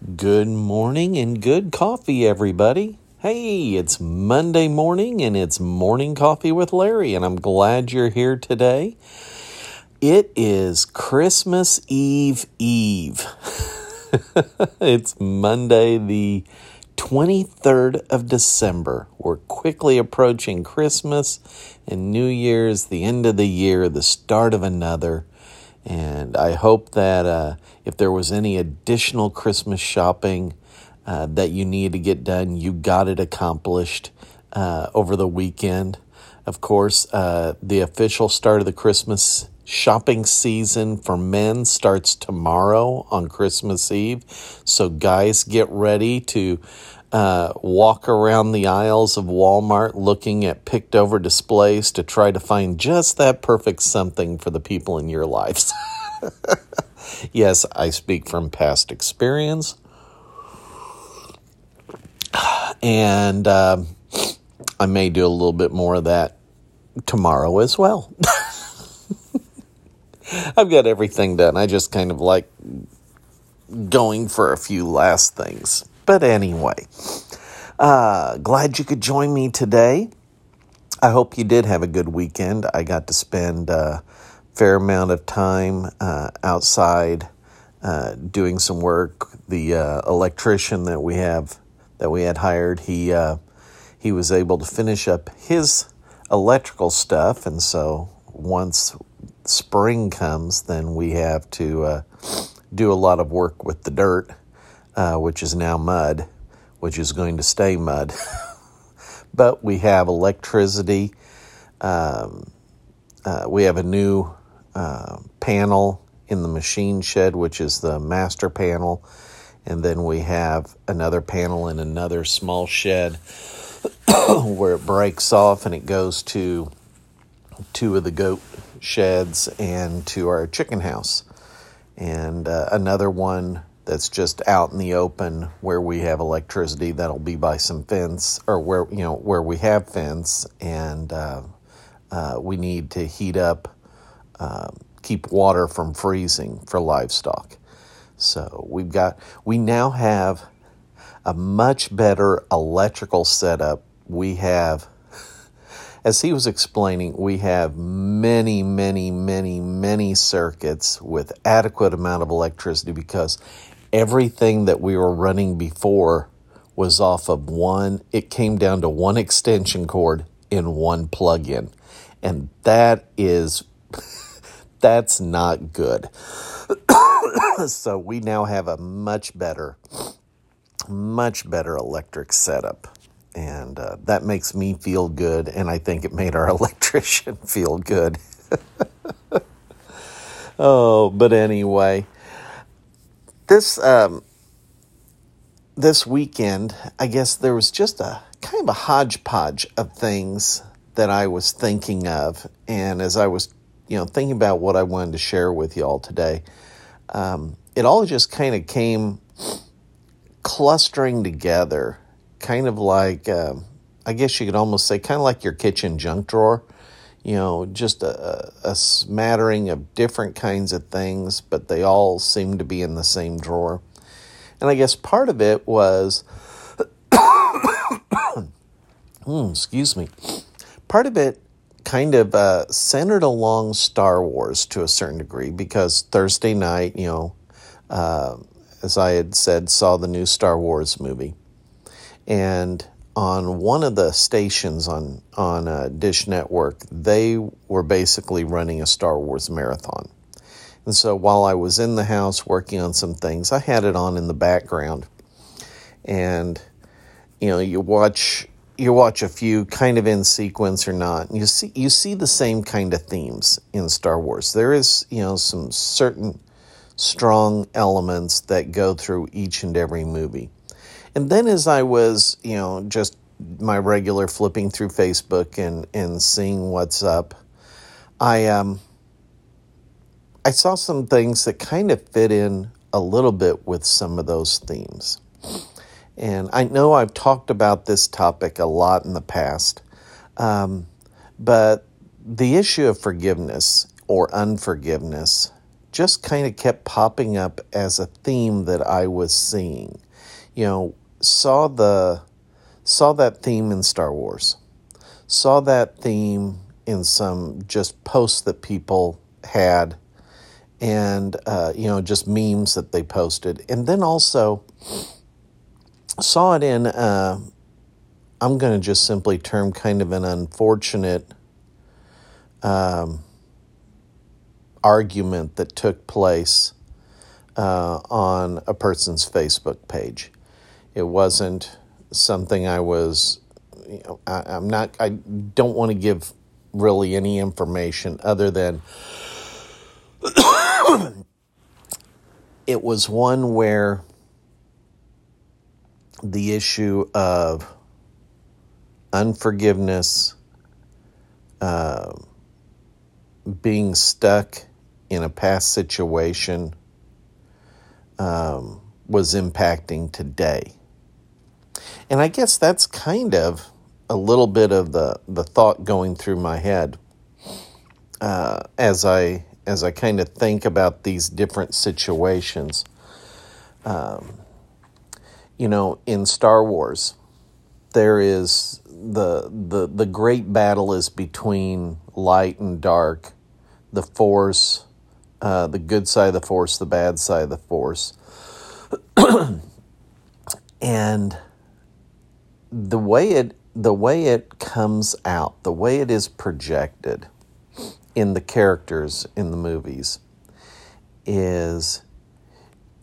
Good morning and good coffee, everybody. Hey, it's Monday morning and it's morning coffee with Larry, and I'm glad you're here today. It is Christmas Eve Eve. it's Monday, the 23rd of December. We're quickly approaching Christmas and New Year's, the end of the year, the start of another. And I hope that uh, if there was any additional Christmas shopping uh, that you need to get done, you got it accomplished uh, over the weekend. Of course, uh, the official start of the Christmas shopping season for men starts tomorrow on Christmas Eve. So, guys, get ready to uh, walk around the aisles of Walmart looking at picked over displays to try to find just that perfect something for the people in your lives. yes, I speak from past experience. And uh, I may do a little bit more of that tomorrow as well. I've got everything done. I just kind of like going for a few last things. But anyway, uh, glad you could join me today. I hope you did have a good weekend. I got to spend a fair amount of time uh, outside uh, doing some work. The uh, electrician that we have that we had hired, he uh, he was able to finish up his electrical stuff, and so once spring comes, then we have to uh, do a lot of work with the dirt uh, which is now mud, which is going to stay mud. but we have electricity. Um, uh, we have a new uh, panel in the machine shed, which is the master panel. And then we have another panel in another small shed where it breaks off and it goes to two of the goat sheds and to our chicken house. And uh, another one that's just out in the open where we have electricity that'll be by some fence or where you know where we have fence. And uh, uh, we need to heat up uh, keep water from freezing for livestock. So we've got we now have a much better electrical setup. We have as he was explaining, we have many, many, many, many circuits with adequate amount of electricity because everything that we were running before was off of one, it came down to one extension cord in one plug in. And that is, that's not good. so we now have a much better, much better electric setup. And uh, that makes me feel good. And I think it made our electrician feel good. oh, but anyway this um, this weekend, I guess there was just a kind of a hodgepodge of things that I was thinking of, and as I was, you know, thinking about what I wanted to share with y'all today, um, it all just kind of came clustering together, kind of like, um, I guess you could almost say, kind of like your kitchen junk drawer you know, just a, a smattering of different kinds of things, but they all seem to be in the same drawer. And I guess part of it was, mm, excuse me, part of it kind of uh, centered along Star Wars to a certain degree because Thursday night, you know, uh, as I had said, saw the new Star Wars movie. And on one of the stations on on uh, Dish Network, they were basically running a Star Wars marathon. And so while I was in the house working on some things, I had it on in the background. And you know, you watch you watch a few kind of in sequence or not, and you see you see the same kind of themes in Star Wars. There is, you know, some certain strong elements that go through each and every movie. And then as I was, you know, just my regular flipping through Facebook and, and seeing what's up, I um I saw some things that kind of fit in a little bit with some of those themes. And I know I've talked about this topic a lot in the past, um, but the issue of forgiveness or unforgiveness just kind of kept popping up as a theme that I was seeing. You know, saw the saw that theme in Star Wars. Saw that theme in some just posts that people had and uh, you know just memes that they posted and then also saw it in uh, i'm going to just simply term kind of an unfortunate um, argument that took place uh, on a person's facebook page it wasn't something i was you know, I, i'm not i don't want to give really any information other than it was one where the issue of unforgiveness, uh, being stuck in a past situation um, was impacting today. And I guess that's kind of a little bit of the, the thought going through my head uh, as I as I kind of think about these different situations. Um, you know, in Star Wars, there is the the the great battle is between light and dark, the Force, uh, the good side of the Force, the bad side of the Force, and the way it the way it comes out, the way it is projected in the characters in the movies is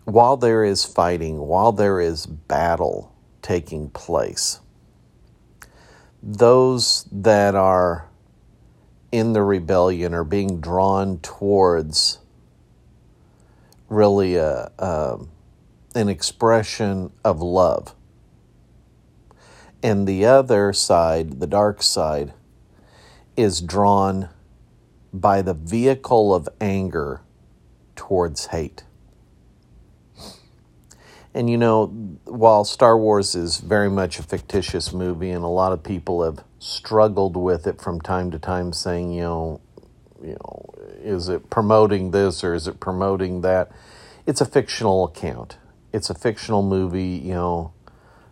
while there is fighting, while there is battle taking place, those that are in the rebellion are being drawn towards really a, a, an expression of love. And the other side, the dark side, is drawn by the vehicle of anger towards hate. And you know, while Star Wars is very much a fictitious movie, and a lot of people have struggled with it from time to time, saying, you know, you know, is it promoting this or is it promoting that? It's a fictional account. It's a fictional movie, you know,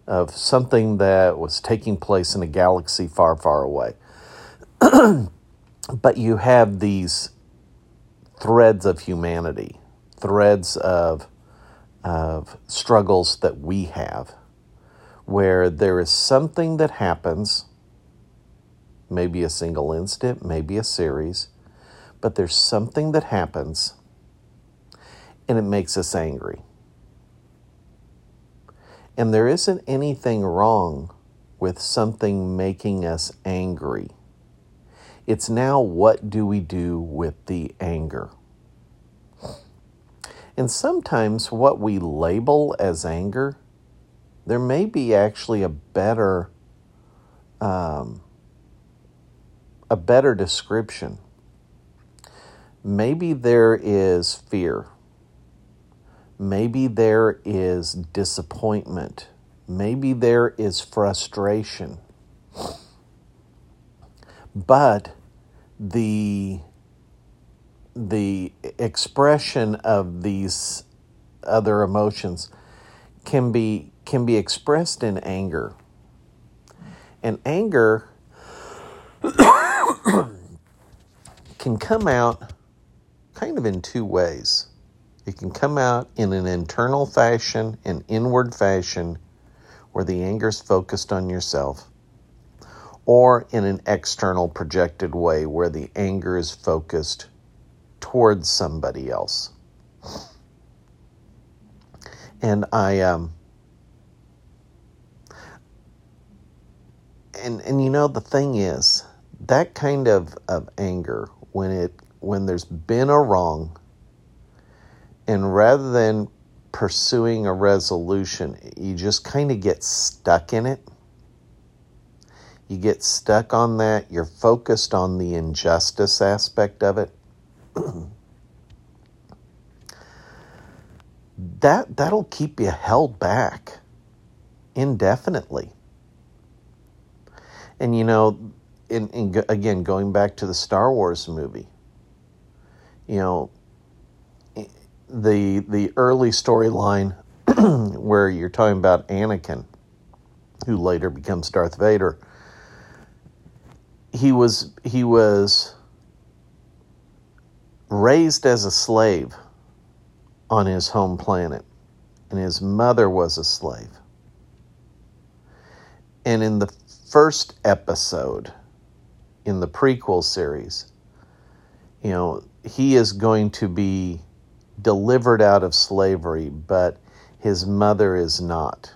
of something that was taking place in a galaxy far, far away. but you have these threads of humanity, threads of, of struggles that we have, where there is something that happens, maybe a single instant, maybe a series, but there's something that happens and it makes us angry. And there isn't anything wrong with something making us angry. It's now what do we do with the anger? And sometimes what we label as anger, there may be actually a better um, a better description. Maybe there is fear. Maybe there is disappointment. Maybe there is frustration. But the the expression of these other emotions can be can be expressed in anger. And anger can come out kind of in two ways. It can come out in an internal fashion, an inward fashion, where the anger is focused on yourself or in an external projected way where the anger is focused towards somebody else. And I, um, and and you know the thing is that kind of, of anger when it when there's been a wrong and rather than pursuing a resolution you just kind of get stuck in it you get stuck on that, you're focused on the injustice aspect of it. that that'll keep you held back indefinitely. And you know, in, in, again, going back to the Star Wars movie, you know, the the early storyline where you're talking about Anakin, who later becomes Darth Vader. He was he was raised as a slave on his home planet, and his mother was a slave. And in the first episode in the prequel series, you know, he is going to be delivered out of slavery, but his mother is not.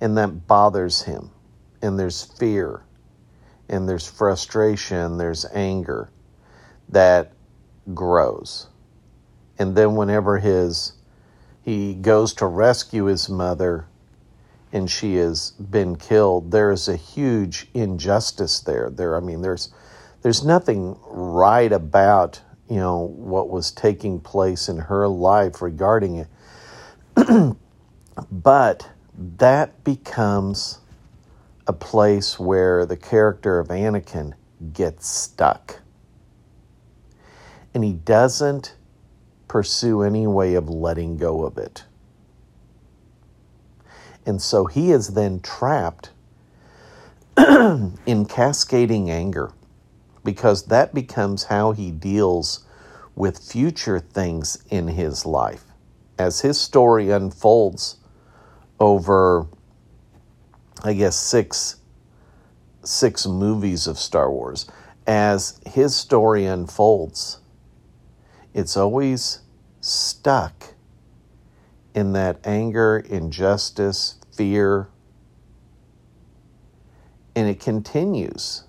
And that bothers him. And there's fear, and there's frustration, there's anger that grows. And then whenever his he goes to rescue his mother and she has been killed, there is a huge injustice there. There I mean there's there's nothing right about, you know, what was taking place in her life regarding it. but that becomes a place where the character of Anakin gets stuck. And he doesn't pursue any way of letting go of it. And so he is then trapped in cascading anger because that becomes how he deals with future things in his life. As his story unfolds over, I guess, six, six movies of Star Wars, as his story unfolds, it's always stuck in that anger, injustice, fear, and it continues.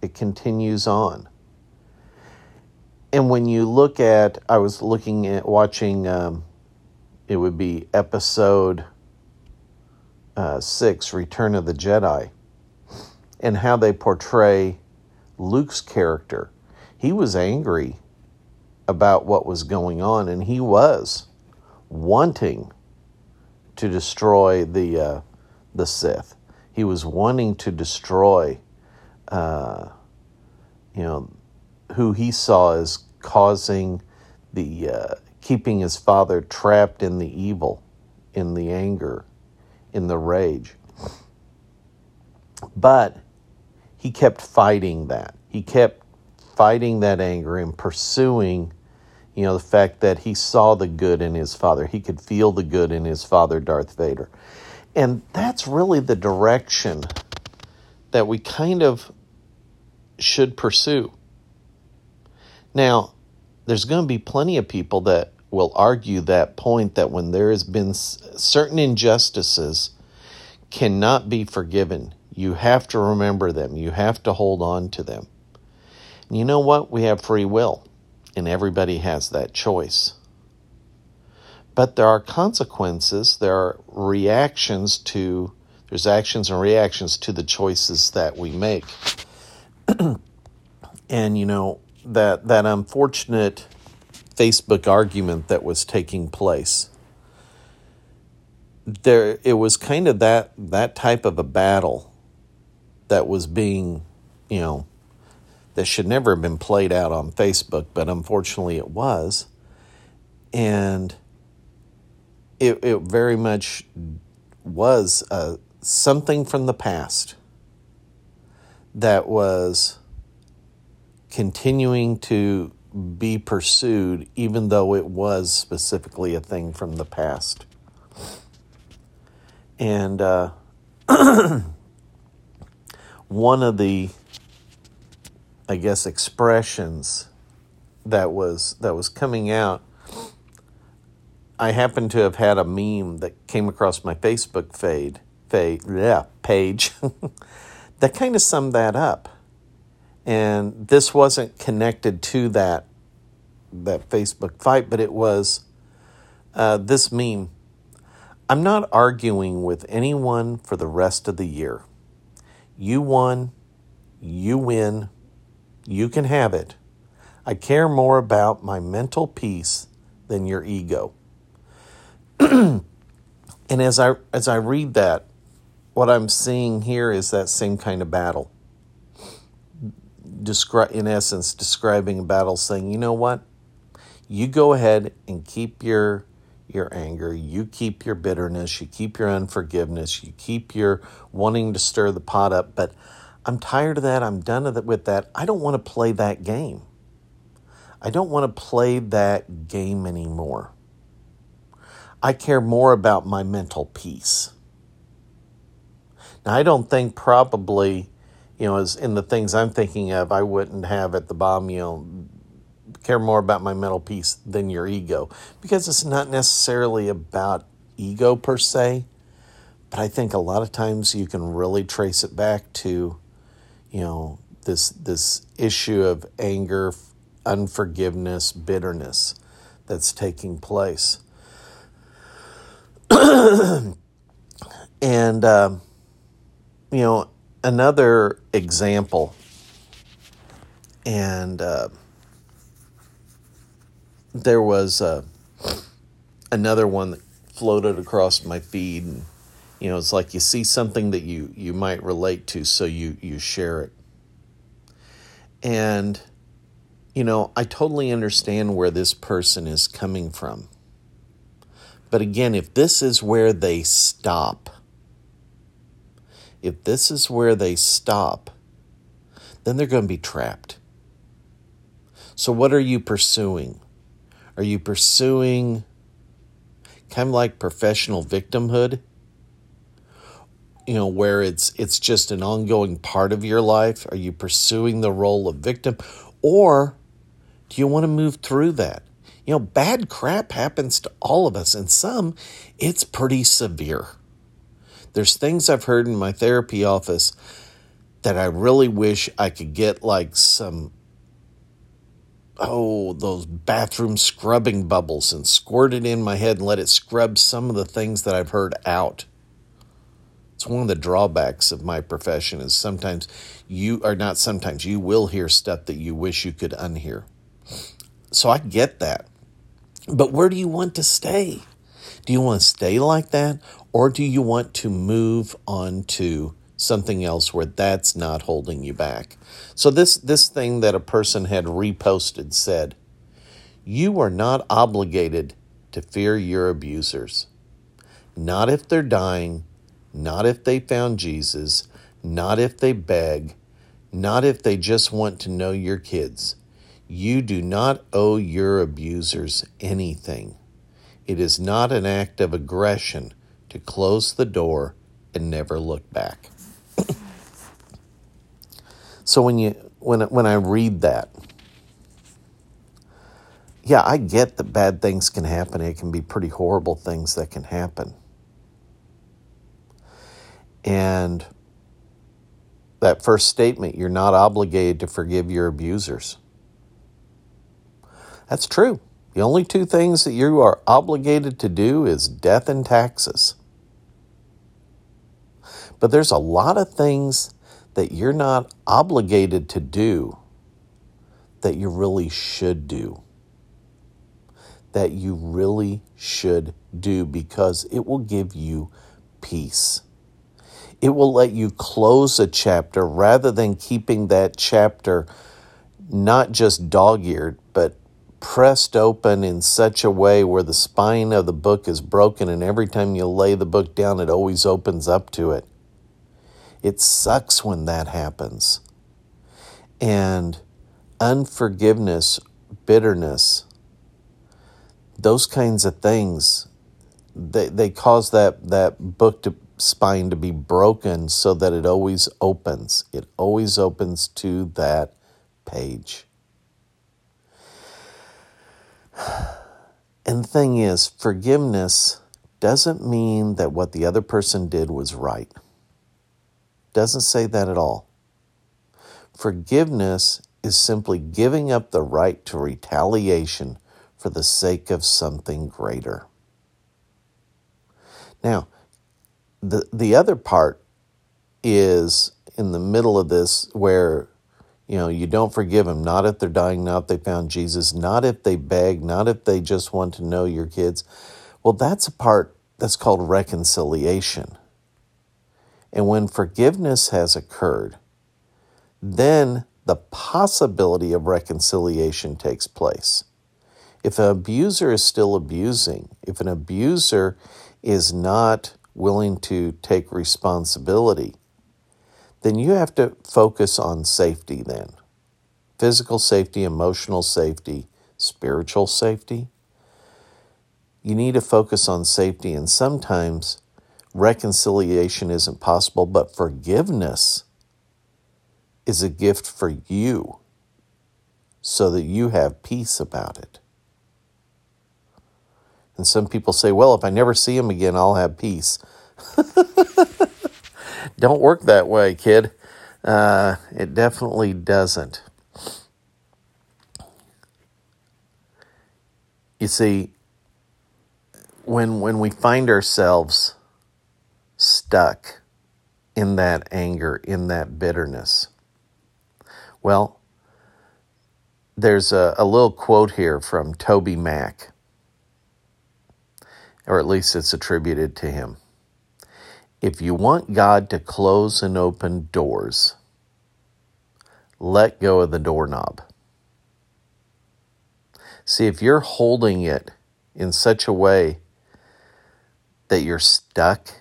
It continues on. And when you look at, I was looking at watching, um, it would be episode uh, six, Return of the Jedi, and how they portray Luke's character. He was angry about what was going on, and he was wanting to destroy the uh, the Sith. He was wanting to destroy, uh, you know, who he saw as causing the uh, keeping his father trapped in the evil, in the anger, in the rage. But he kept fighting that. He kept fighting that anger and pursuing you know, the fact that he saw the good in his father. He could feel the good in his father, Darth Vader. And that's really the direction that we kind of should pursue. Now, there's going to be plenty of people that will argue that point that when there has been certain injustices cannot be forgiven. You have to remember them. You have to hold on to them. And you know what? We have free will and everybody has that choice. But there are consequences, there are reactions to, there's actions and reactions to the choices that we make. and, you know, that, that unfortunate Facebook argument that was taking place, there, it was kind of that, that type of a battle that was being, you know, that should never have been played out on Facebook, but unfortunately it was. And it, it very much was uh, something from the past that was continuing to be pursued, even though it was specifically a thing from the past. And uh, one of the I guess expressions that was that was coming out. I happened to have had a meme that came across my Facebook fade, fade yeah, page that kind of summed that up. And this wasn't connected to that that Facebook fight, but it was uh, this meme. I'm not arguing with anyone for the rest of the year. You won, you win, you can have it. I care more about my mental peace than your ego. and as I as I read that, what I'm seeing here is that same kind of battle. descri- in essence, describing a battle, saying, you know what? You go ahead and keep your your anger, you keep your bitterness, you keep your unforgiveness, you keep your wanting to stir the pot up, but I'm tired of that. I'm done with that. I don't want to play that game. I don't want to play that game anymore. I care more about my mental peace. I don't think probably, you know, as in the things I'm thinking of, I wouldn't have at the bottom, you know, care more about my mental peace than your ego because it's not necessarily about ego per se, but I think a lot of times you can really trace it back to, you know, this this issue of anger, unforgiveness, bitterness that's taking place. and uh, you know, another example, and uh, there was uh, another one that floated across my feed, and you know, it's like you see something that you you might relate to, so you you share it, and you know, I totally understand where this person is coming from. But again, if this is where they stop, if this is where they stop, then they're going to be trapped. So, what are you pursuing? Are you pursuing kind of like professional victimhood? You know, where it's it's just an ongoing part of your life? Are you pursuing the role of victim? Or do you want to move through that? You know, bad crap happens to all of us, and some it's pretty severe. There's things I've heard in my therapy office that I really wish I could get like some oh, those bathroom scrubbing bubbles and squirt it in my head and let it scrub some of the things that I've heard out. It's one of the drawbacks of my profession is sometimes you are not sometimes you will hear stuff that you wish you could unhear. So I get that. But where do you want to stay? Do you want to stay like that or do you want to move on to something else where that's not holding you back. So this this thing that a person had reposted said, "You are not obligated to fear your abusers. Not if they're dying, not if they found Jesus, not if they beg, not if they just want to know your kids. You do not owe your abusers anything. It is not an act of aggression to close the door and never look back." So when you when when I read that, yeah, I get that bad things can happen. It can be pretty horrible things that can happen. And that first statement, you're not obligated to forgive your abusers. That's true. The only two things that you are obligated to do is death and taxes. But there's a lot of things that you're not obligated to do that you really should do. That you really should do because it will give you peace. It will let you close a chapter rather than keeping that chapter not just dog eared, but pressed open in such a way where the spine of the book is broken, and every time you lay the book down, it always opens up to it. It sucks when that happens. And unforgiveness, bitterness, those kinds of things, they, they cause that, that book to, spine to be broken so that it always opens. It always opens to that page. And the thing is, forgiveness doesn't mean that what the other person did was right. Doesn't say that at all. Forgiveness is simply giving up the right to retaliation for the sake of something greater. Now, the, the other part is in the middle of this where you know you don't forgive them not if they're dying not if they found jesus not if they beg not if they just want to know your kids well that's a part that's called reconciliation and when forgiveness has occurred, then the possibility of reconciliation takes place. If an abuser is still abusing, if an abuser is not willing to take responsibility, then you have to focus on safety then physical safety, emotional safety, spiritual safety. You need to focus on safety, and sometimes reconciliation isn't possible, but forgiveness is a gift for you so that you have peace about it. And some people say, well, if I never see him again, I'll have peace. Don't work that way, kid. Uh, it definitely doesn't. You see, when when we find ourselves stuck in that anger, in that bitterness, well, there's a, a little quote here from Toby Mac, or at least it's attributed to him. If you want God to close and open doors, let go of the doorknob. See, if you're holding it in such a way that you're stuck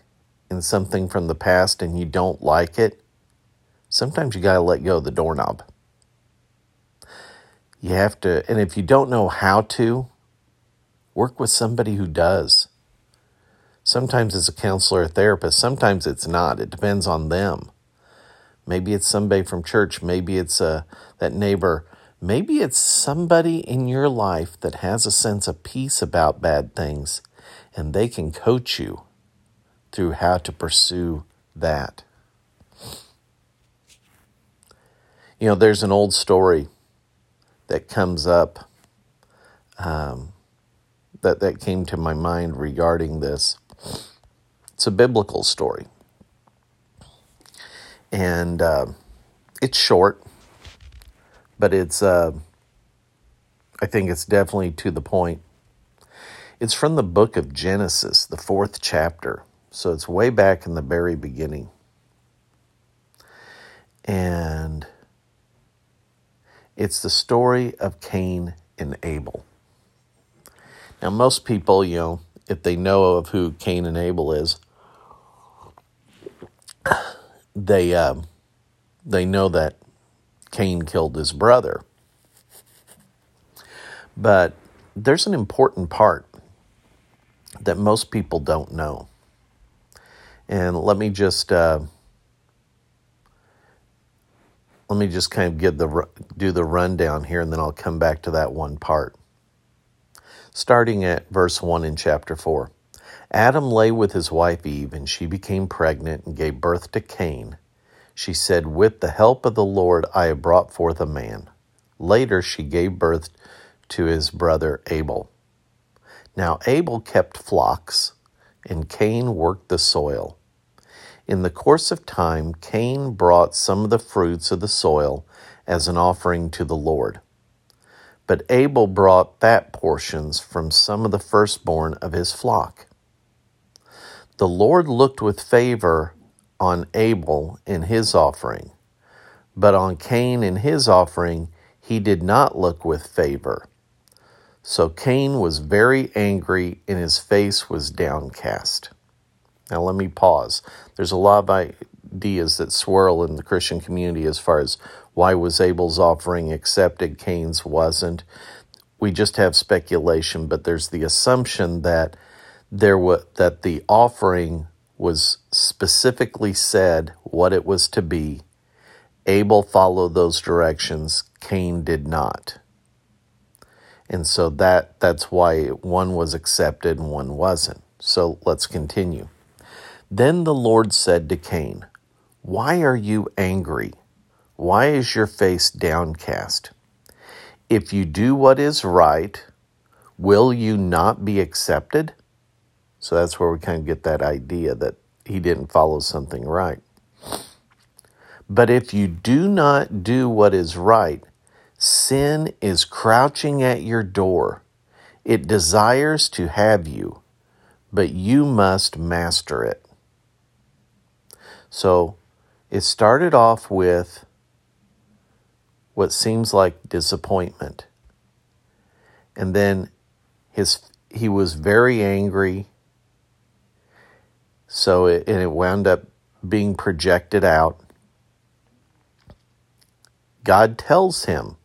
in something from the past and you don't like it, sometimes you got to let go of the doorknob. You have to, and if you don't know how to, work with somebody who does. Sometimes it's a counselor or therapist, sometimes it's not. It depends on them. Maybe it's somebody from church, maybe it's uh, that neighbor Maybe it's somebody in your life that has a sense of peace about bad things, and they can coach you through how to pursue that. You know, there's an old story that comes up um, that, that came to my mind regarding this. It's a biblical story. And uh, it's short but it's uh, I think it's definitely to the point. It's from the book of Genesis, the fourth chapter. So it's way back in the very beginning. And it's the story of Cain and Abel. Now, most people, you know, if they know of who Cain and Abel is, they uh, they know that Cain killed his brother. But there's an important part that most people don't know. And let me just uh, let me just kind of give the do the rundown here, and then I'll come back to that one part. Starting at verse one in chapter four, Adam lay with his wife Eve, and she became pregnant and gave birth to Cain. She said, With the help of the Lord, I have brought forth a man. Later, she gave birth to his brother Abel. Now, Abel kept flocks, and Cain worked the soil. In the course of time, Cain brought some of the fruits of the soil as an offering to the Lord. But Abel brought fat portions from some of the firstborn of his flock. The Lord looked with favor on Abel in his offering, but on Cain in his offering he did not look with favor. So Cain was very angry and his face was downcast. Now let me pause. There's a lot of ideas that swirl in the Christian community as far as why was Abel's offering accepted, Cain's wasn't. We just have speculation, but there's the assumption that there was that the offering was specifically said what it was to be. Abel followed those directions, Cain did not. And so that that's why one was accepted and one wasn't. So let's continue. Then the Lord said to Cain, Why are you angry? Why is your face downcast? If you do what is right, will you not be accepted? So that's where we kind of get that idea that he didn't follow something right. But if you do not do what is right, sin is crouching at your door. It desires to have you, but you must master it. So it started off with what seems like disappointment. And then his he was very angry. So it, and it wound up being projected out. God tells him,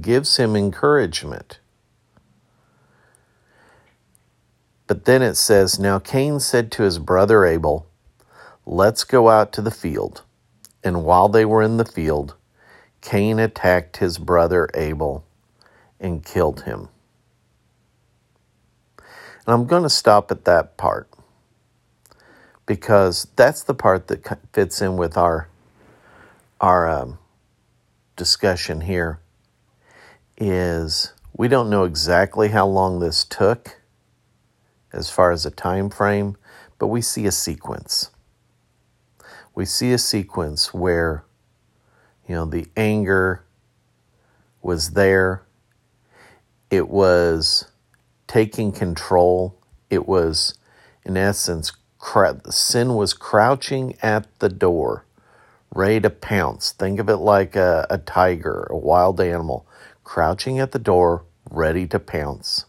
gives him encouragement. But then it says, Now Cain said to his brother Abel, Let's go out to the field. And while they were in the field, Cain attacked his brother Abel and killed him. And I'm going to stop at that part because that's the part that fits in with our our um, discussion here. Is we don't know exactly how long this took as far as a time frame, but we see a sequence. We see a sequence where you know the anger was there. It was taking control. It was, in essence, sin was crouching at the door, ready to pounce. Think of it like a, a tiger, a wild animal, crouching at the door, ready to pounce.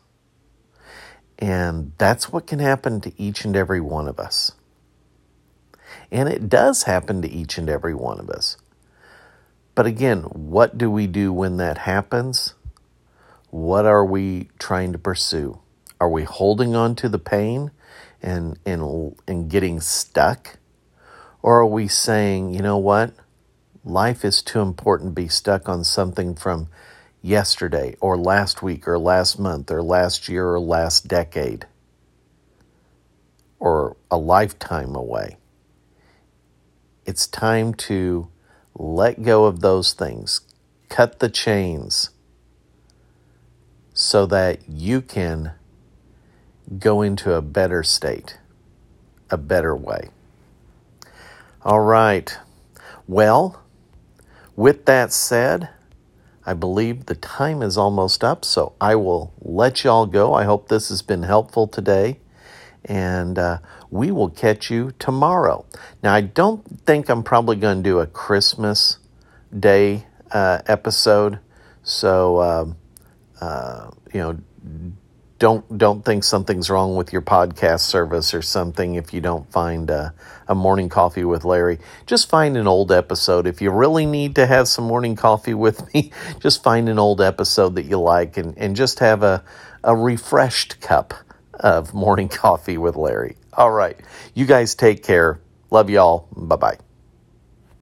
And that's what can happen to each and every one of us. And it does happen to each and every one of us. But again, what do we do when that happens? What are we trying to pursue? Are we holding on to the pain and, and, and getting stuck? Or are we saying, you know what? Life is too important to be stuck on something from yesterday or last week or last month or last year or last decade or a lifetime away. It's time to let go of those things, cut the chains so that you can go into a better state, a better way. All right. Well, with that said, I believe the time is almost up, so I will let y'all go. I hope this has been helpful today, and uh, we will catch you tomorrow. Now, I don't think I'm probably going to do a Christmas Day uh, episode, so um, uh, you know, don't don't think something's wrong with your podcast service or something if you don't find a, a, morning coffee with Larry. Just find an old episode. If you really need to have some morning coffee with me, just find an old episode that you like and, and just have a, a refreshed cup of morning coffee with Larry. All right. You guys take care. Love y'all. Bye bye.